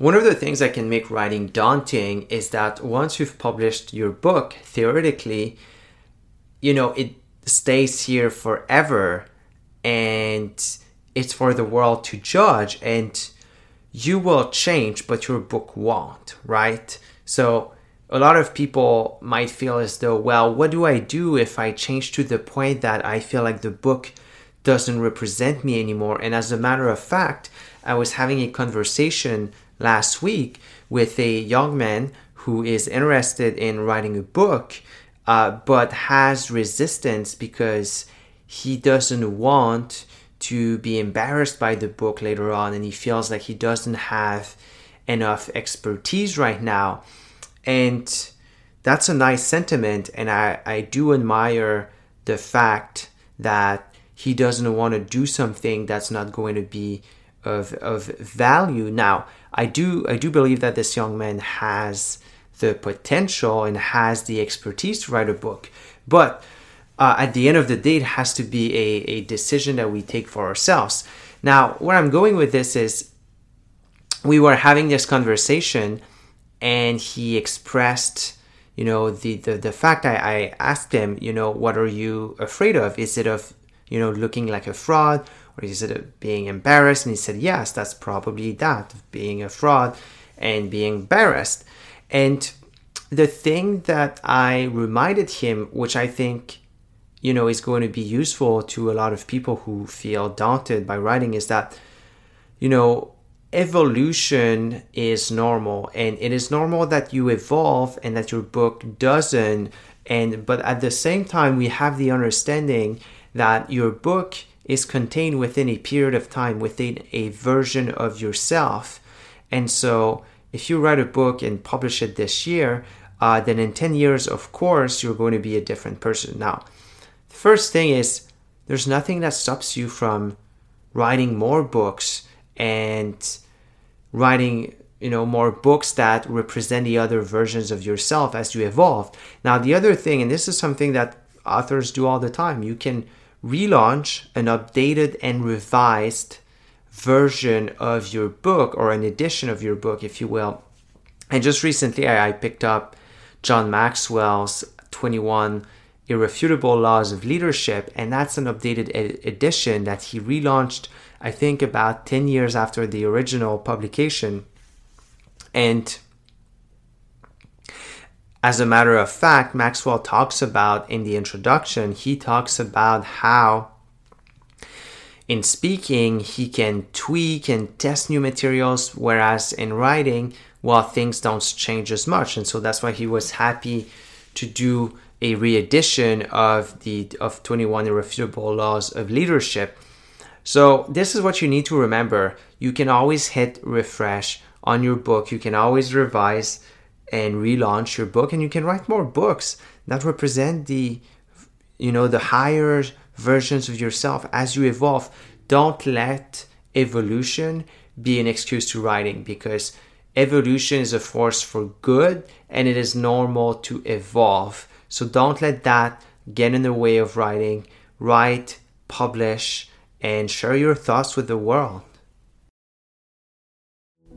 One of the things that can make writing daunting is that once you've published your book, theoretically, you know, it stays here forever and it's for the world to judge and you will change, but your book won't, right? So a lot of people might feel as though, well, what do I do if I change to the point that I feel like the book doesn't represent me anymore? And as a matter of fact, I was having a conversation last week with a young man who is interested in writing a book, uh, but has resistance because he doesn't want to be embarrassed by the book later on and he feels like he doesn't have enough expertise right now. And that's a nice sentiment. And I, I do admire the fact that he doesn't want to do something that's not going to be of, of value. Now, I do I do believe that this young man has the potential and has the expertise to write a book, but uh, at the end of the day, it has to be a, a decision that we take for ourselves. Now, where I'm going with this is we were having this conversation and he expressed you know the the, the fact I, I asked him you know what are you afraid of is it of you know looking like a fraud or is it uh, being embarrassed? And he said, yes, that's probably that, being a fraud and being embarrassed. And the thing that I reminded him, which I think, you know, is going to be useful to a lot of people who feel daunted by writing is that, you know, evolution is normal and it is normal that you evolve and that your book doesn't and but at the same time we have the understanding that your book is contained within a period of time, within a version of yourself. And so, if you write a book and publish it this year, uh, then in 10 years, of course, you're going to be a different person. Now, the first thing is there's nothing that stops you from writing more books and writing you know more books that represent the other versions of yourself as you evolve now the other thing and this is something that authors do all the time you can relaunch an updated and revised version of your book or an edition of your book, if you will. And just recently, I, I picked up John Maxwell's 21 Irrefutable Laws of Leadership, and that's an updated ed- edition that he relaunched, I think, about 10 years after the original publication. And as a matter of fact, Maxwell talks about in the introduction, he talks about how in speaking he can tweak and test new materials, whereas in writing, well, things don't change as much. And so that's why he was happy to do a re-edition of the of 21 irrefutable laws of leadership. So this is what you need to remember. You can always hit refresh on your book. You can always revise and relaunch your book and you can write more books that represent the you know the higher versions of yourself. As you evolve don't let evolution be an excuse to writing because evolution is a force for good and it is normal to evolve. So don't let that get in the way of writing. Write publish and share your thoughts with the world